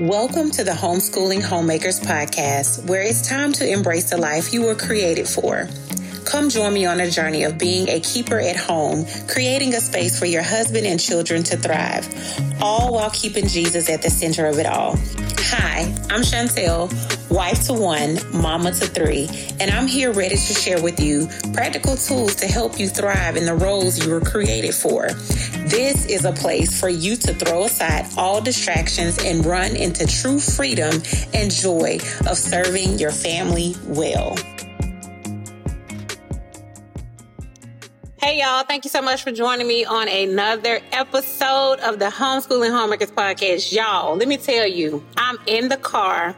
Welcome to the Homeschooling Homemakers Podcast, where it's time to embrace the life you were created for. Come join me on a journey of being a keeper at home, creating a space for your husband and children to thrive, all while keeping Jesus at the center of it all. Hi, I'm Chantel, wife to one, mama to three, and I'm here ready to share with you practical tools to help you thrive in the roles you were created for. This is a place for you to throw aside all distractions and run into true freedom and joy of serving your family well. Hey, y'all. Thank you so much for joining me on another episode of the Homeschooling Homemakers Podcast. Y'all, let me tell you, I'm in the car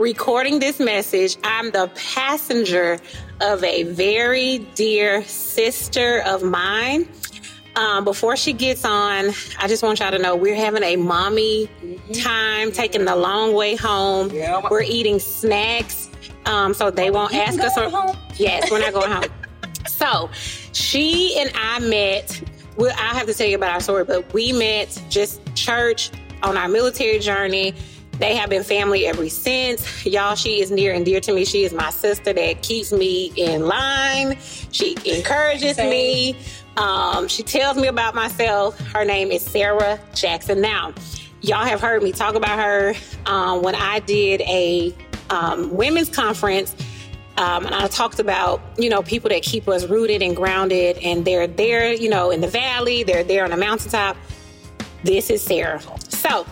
recording this message. I'm the passenger of a very dear sister of mine. Um, before she gets on, I just want y'all to know we're having a mommy mm-hmm. time, taking the long way home. Yeah. We're eating snacks, um, so they won't ask us. Or, yes, we're not going home. So she and I met. Well, I have to tell you about our story, but we met just church on our military journey. They have been family ever since. Y'all, she is near and dear to me. She is my sister that keeps me in line. She encourages me. Um, she tells me about myself. Her name is Sarah Jackson. Now, y'all have heard me talk about her um, when I did a um, women's conference um, and I talked about, you know, people that keep us rooted and grounded, and they're there, you know, in the valley, they're there on the mountaintop. This is Sarah. So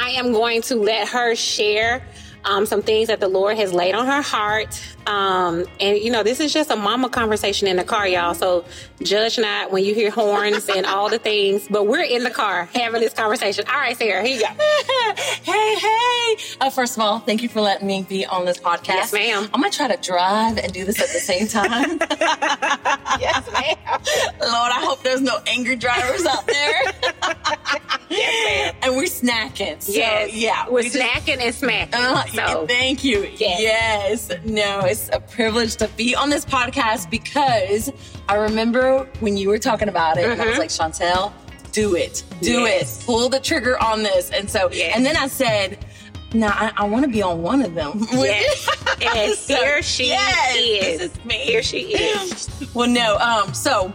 I am going to let her share um, some things that the Lord has laid on her heart. Um, and, you know, this is just a mama conversation in the car, y'all. So judge not when you hear horns and all the things, but we're in the car having this conversation. All right, Sarah, here you go. hey, hey. Uh, first of all, thank you for letting me be on this podcast. Yes, ma'am. I'm going to try to drive and do this at the same time. yes, ma'am. Lord, I hope there's no angry drivers out there. yes, ma'am. And we're snacking. So, yes. yeah. We're we snacking just, and smacking. Uh, so. Thank you. Yes. yes. No, it's a privilege to be on this podcast because I remember when you were talking about it, mm-hmm. I was mm-hmm. like, Chantel, do it. Do yes. it. Pull the trigger on this. And so, yes. and then I said, now I, I want to be on one of them. Yes. and so, here she yes, is. is here she is. well, no. Um. So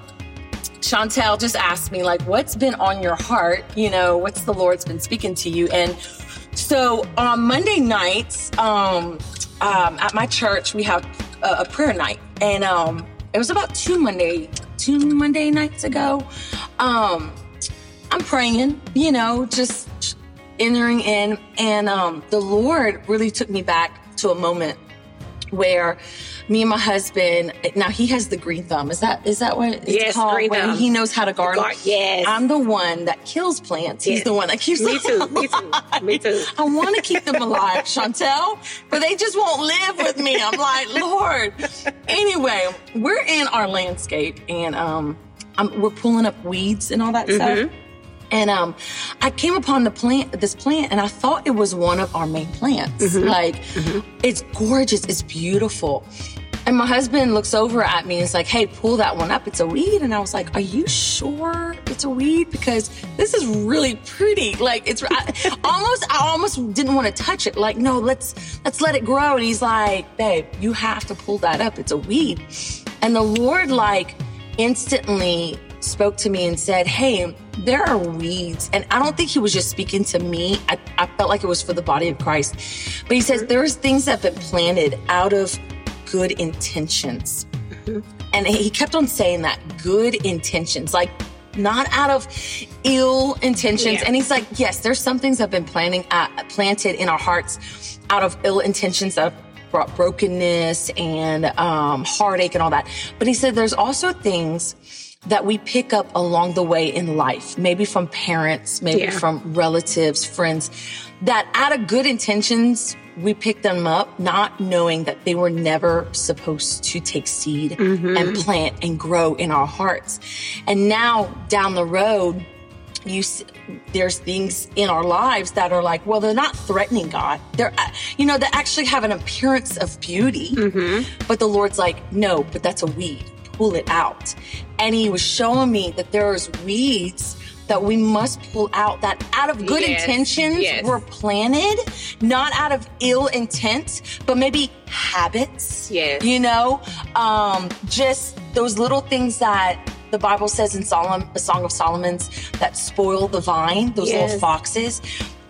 Chantel just asked me, like, what's been on your heart? You know, what's the Lord's been speaking to you? And so on Monday nights, um, um, at my church, we have a, a prayer night, and um, it was about two Monday, two Monday nights ago. Um, I'm praying, you know, just entering in, and um, the Lord really took me back to a moment where me and my husband now he has the green thumb. Is that is that what it's yes, called? green thumb. he knows how to garden? Gar- yes. I'm the one that kills plants. Yes. he's the one that keeps me too. Me too. me too. I want to keep them alive chantel but they just won't live with me. I'm like lord. Anyway we're in our landscape and um I'm, we're pulling up weeds and all that mm-hmm. stuff and um, I came upon the plant, this plant, and I thought it was one of our main plants. Mm-hmm. Like, mm-hmm. it's gorgeous, it's beautiful. And my husband looks over at me and is like, hey, pull that one up. It's a weed. And I was like, are you sure it's a weed? Because this is really pretty. Like it's I, almost, I almost didn't want to touch it. Like, no, let's, let's let it grow. And he's like, babe, you have to pull that up. It's a weed. And the Lord like instantly spoke to me and said, Hey, there are weeds. And I don't think he was just speaking to me. I, I felt like it was for the body of Christ. But he says, mm-hmm. There's things that have been planted out of good intentions. Mm-hmm. And he kept on saying that good intentions, like not out of ill intentions. Yeah. And he's like, Yes, there's some things that have been planting, uh, planted in our hearts out of ill intentions that brought brokenness and um, heartache and all that. But he said there's also things that we pick up along the way in life, maybe from parents, maybe yeah. from relatives, friends, that out of good intentions, we pick them up, not knowing that they were never supposed to take seed mm-hmm. and plant and grow in our hearts. And now down the road, you there's things in our lives that are like well they're not threatening god they're uh, you know they actually have an appearance of beauty mm-hmm. but the lord's like no but that's a weed pull it out. And he was showing me that there's weeds that we must pull out that out of good Yes, intentions yes. were planted, not out of ill intent, but maybe habits. Yes. You know, um, just those little things that the Bible says in Solomon, a Song of Solomon's that spoil the vine, those little foxes.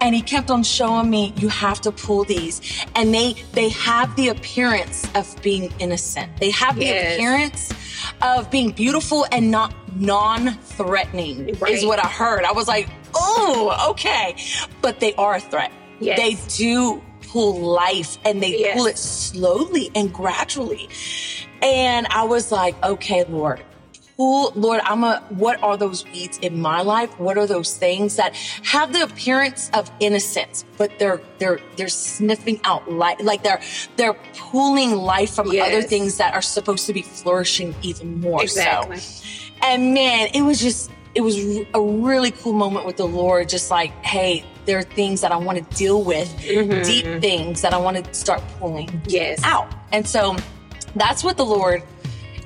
And he kept on showing me, you have to pull these. And they they have the appearance of being innocent. They have the Yes. appearance of being beautiful and not non-threatening is what I heard. I was like, oh, okay. But they are a threat. Yes. They do pull life and they Yes. pull it slowly and gradually. And I was like, okay, Lord, pull, Lord, I'm a, what are those weeds in my life? What are those things that have the appearance of innocence, but they're, they're, they're sniffing out life, like they're, they're pulling life from Yes. other things that are supposed to be flourishing even more Exactly. so. And man, it was just, it was a really cool moment with the Lord. Just like, hey, there are things that I want to deal with, Mhm. deep things that I want to start pulling Yes. out. And so that's what the Lord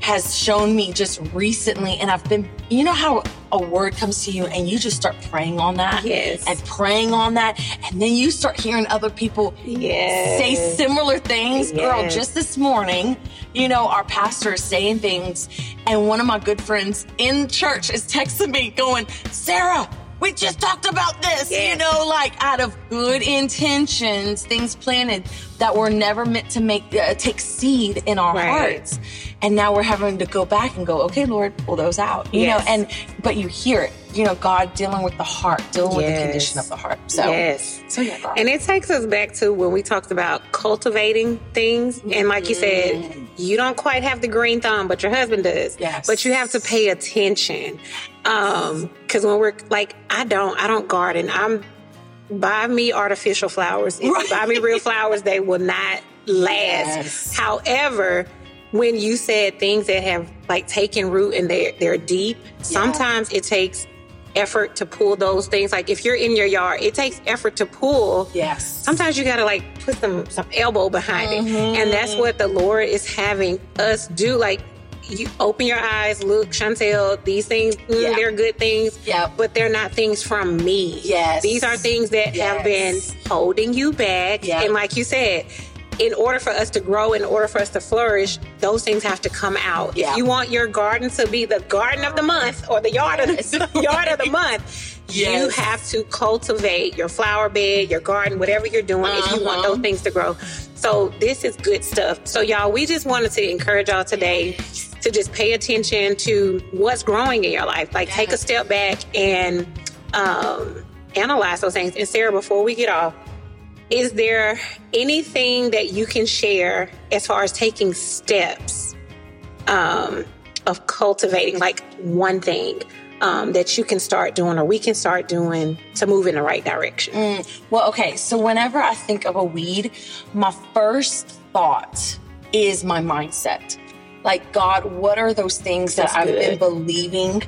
has shown me just recently. And I've been, you know, how a word comes to you and you just start praying on that Yes. and praying on that. And then you start hearing other people Yes. say similar things. Girl, just this morning, you know, our pastor is saying things, and one of my good friends in church is texting me going, Sarah, we just talked about this, you know, like out of good intentions, things planted that were never meant to make uh, take seed in our Right. hearts. And now we're having to go back and go, okay, Lord, pull those out, you Yes. know, and but you hear it, you know, God dealing with the heart, dealing with the condition of the heart. So, yes. so yeah, girl. And it takes us back to when we talked about cultivating things. And like you said, you don't quite have the green thumb, but your husband does. Yes. But you have to pay attention. Um, cause when we're like, I don't, I don't garden. I'm buy me artificial flowers. If Right. you buy me real flowers, they will not last. Yes. However, when you said things that have like taken root and they're they're deep, sometimes it takes effort to pull those things. Like if you're in your yard, it takes effort to pull. yes. Sometimes you gotta like put some some elbow behind Mm-hmm. it, and that's what the Lord is having us do. Like you open your eyes, look, Chantel. These things, mm, Yeah. they're good things, Yep. but they're not things from me. Yes. these are things that have been holding you back. And like you said, in order for us to grow, in order for us to flourish, those things have to come out. Yeah. If you want your garden to be the garden of the month or the yard of the yard of the month, you have to cultivate your flower bed, your garden, whatever you're doing, if you want Uh-huh. those things to grow. So this is good stuff. So y'all, we just wanted to encourage y'all today to just pay attention to what's growing in your life. Like take a step back and um, analyze those things. And Sarah, before we get off, is there anything that you can share as far as taking steps um, of cultivating, like one thing um, that you can start doing or we can start doing to move in the right direction? Mm, well, okay. So whenever I think of a weed, my first thought is my mindset. Like, God, what are those things That's that I've been believing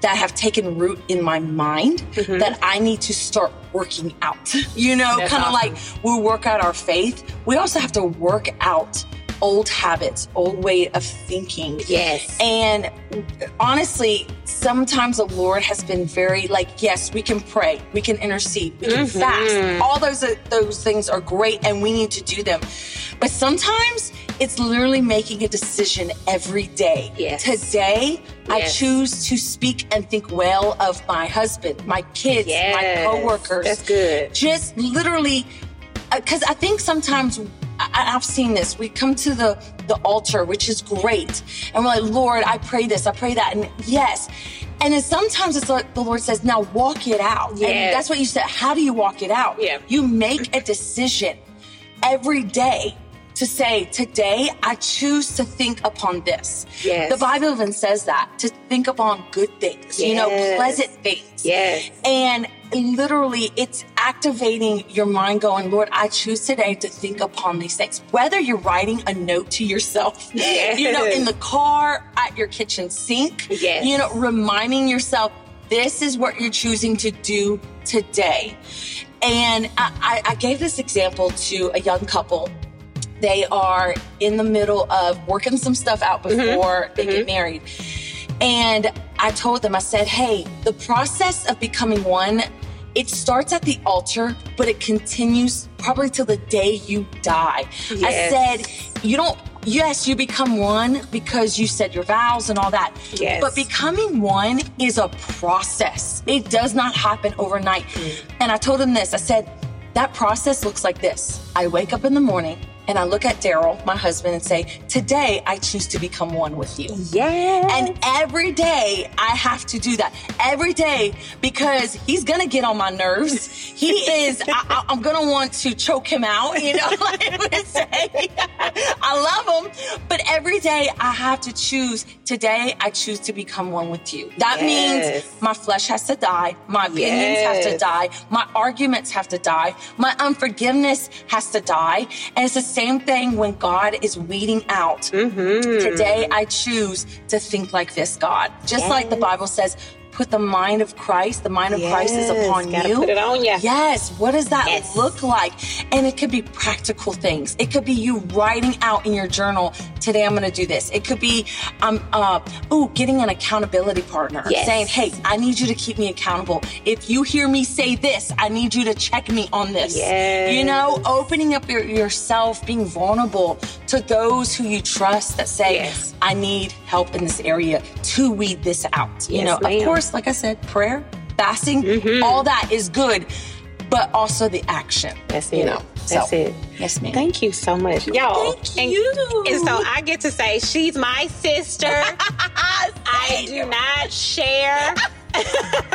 that have taken root in my mind Mhm. that I need to start working out? You know, kind of awesome. like we work out our faith. We also have to work out old habits, old way of thinking. Yes. And honestly, sometimes the Lord has been very like, yes, we can pray, we can intercede, we can Mhm. fast. All those those things are great, and we need to do them. But sometimes it's literally making a decision every day. Yes. Today, I choose to speak and think well of my husband, my kids, yes. my coworkers That's good. just literally because I think sometimes I, I've seen this. We come to the the altar, which is great, and we're like, Lord, I pray this, I pray that, and yes. And then sometimes it's like the Lord says, now walk it out. Yes. And that's what you said. How do you walk it out? Yeah. You make a decision every day to say, today I choose to think upon this. Yes. The Bible even says that to think upon good things, you know, pleasant things. Yes. And literally, it's activating your mind going, Lord, I choose today to think upon these things. Whether you're writing a note to yourself, Yes. you know, in the car, at your kitchen sink, Yes. you know, reminding yourself, this is what you're choosing to do today. And I, I- I gave this example to a young couple. They are in the middle of working some stuff out mm-hmm. before they get mm-hmm. married. And I told them, I said, hey, the process of becoming one, it starts at the altar, but it continues probably till the day you die. Yes. I said, you don't, yes, you become one because you said your vows and all that. Yes. But becoming one is a process. It does not happen overnight. Mm. And I told him this I said, that process looks like this. I wake up in the morning and I look at Daryl, my husband, and say, Today I choose to become one with you. Yeah. And every day I have to do that. Every day because he's gonna get on my nerves. He is, I, am gonna want to choke him out, you know, like I would say. I love him. But every day I have to choose, today I choose to become one with you. That Yes. means my flesh has to die, my opinions have to die, my arguments have to die, my unforgiveness has to die. And it's the same thing when God is weeding out. Mm-hmm. Today I choose to think like this, God. Just like the Bible says, put the mind of Christ, the mind of Christ is upon you. put it on ya. Yes. What does that Yes. look like? And it could be practical things. It could be you writing out in your journal, today I'm gonna do this. It could be um uh ooh, getting an accountability partner. Yes. Saying, hey, I need you to keep me accountable. If you hear me say this, I need you to check me on this. Yes. You know, opening up your, yourself, being vulnerable to those who you trust that say, Yes. I need help in this area to weed this out. you know, ma'am. of course, like I said, prayer, fasting, Mm-hmm. all that is good, but also the action. That's it. You know, That's so, it. Yes, ma'am. Thank you so much, y'all. Thank and, you. And so I get to say she's my sister. I do not share.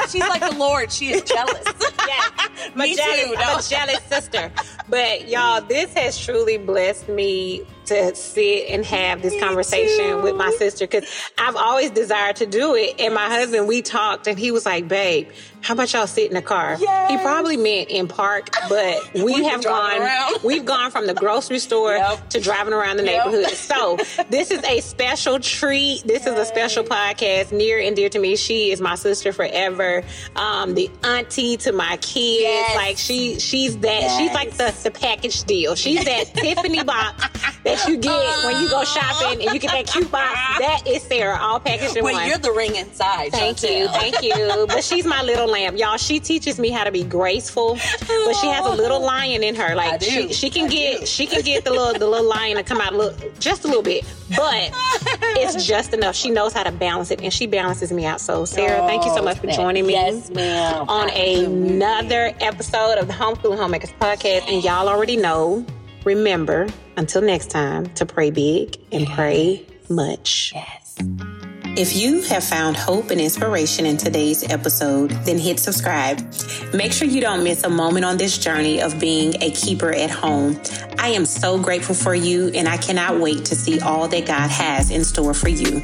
She's like the Lord. She is jealous. Yeah, I'm Me jealous, too, I'm no. a jealous sister. But y'all, this has truly blessed me to sit and have this conversation too. with my sister because I've always desired to do it. And my husband, we talked, and he was like, "Babe, how about y'all sit in the car?" He probably meant in park, but we have gone. around. We've gone from the grocery store Yep. to driving around the Yep. neighborhood. So this is a special treat. This is a special podcast near and dear to me. She is my sister forever. Um, the auntie to my kids. Yes. Like she she's that she's like the, the package deal. She's that Tiffany box that you get when you go shopping and you get that cute box. That is Sarah, all packaged in Wait, one. you're the ring inside. Thank you, thank you. But she's my little lamb, y'all. She teaches me how to be graceful, but she has a little oh. lion in her. Like she, she can I get, do. she can get the little, the little lion to come out a little, just a little bit, but it's just enough. She knows how to balance it, and she balances me out. So, Sarah, thank you so oh, much for joining me Yes, ma'am. on another episode of the Homeschooling Homemakers podcast. And y'all already know. Remember, until next time, to pray big and pray much. Yes. If you have found hope and inspiration in today's episode, then hit subscribe. Make sure you don't miss a moment on this journey of being a keeper at home. I am so grateful for you, and I cannot wait to see all that God has in store for you.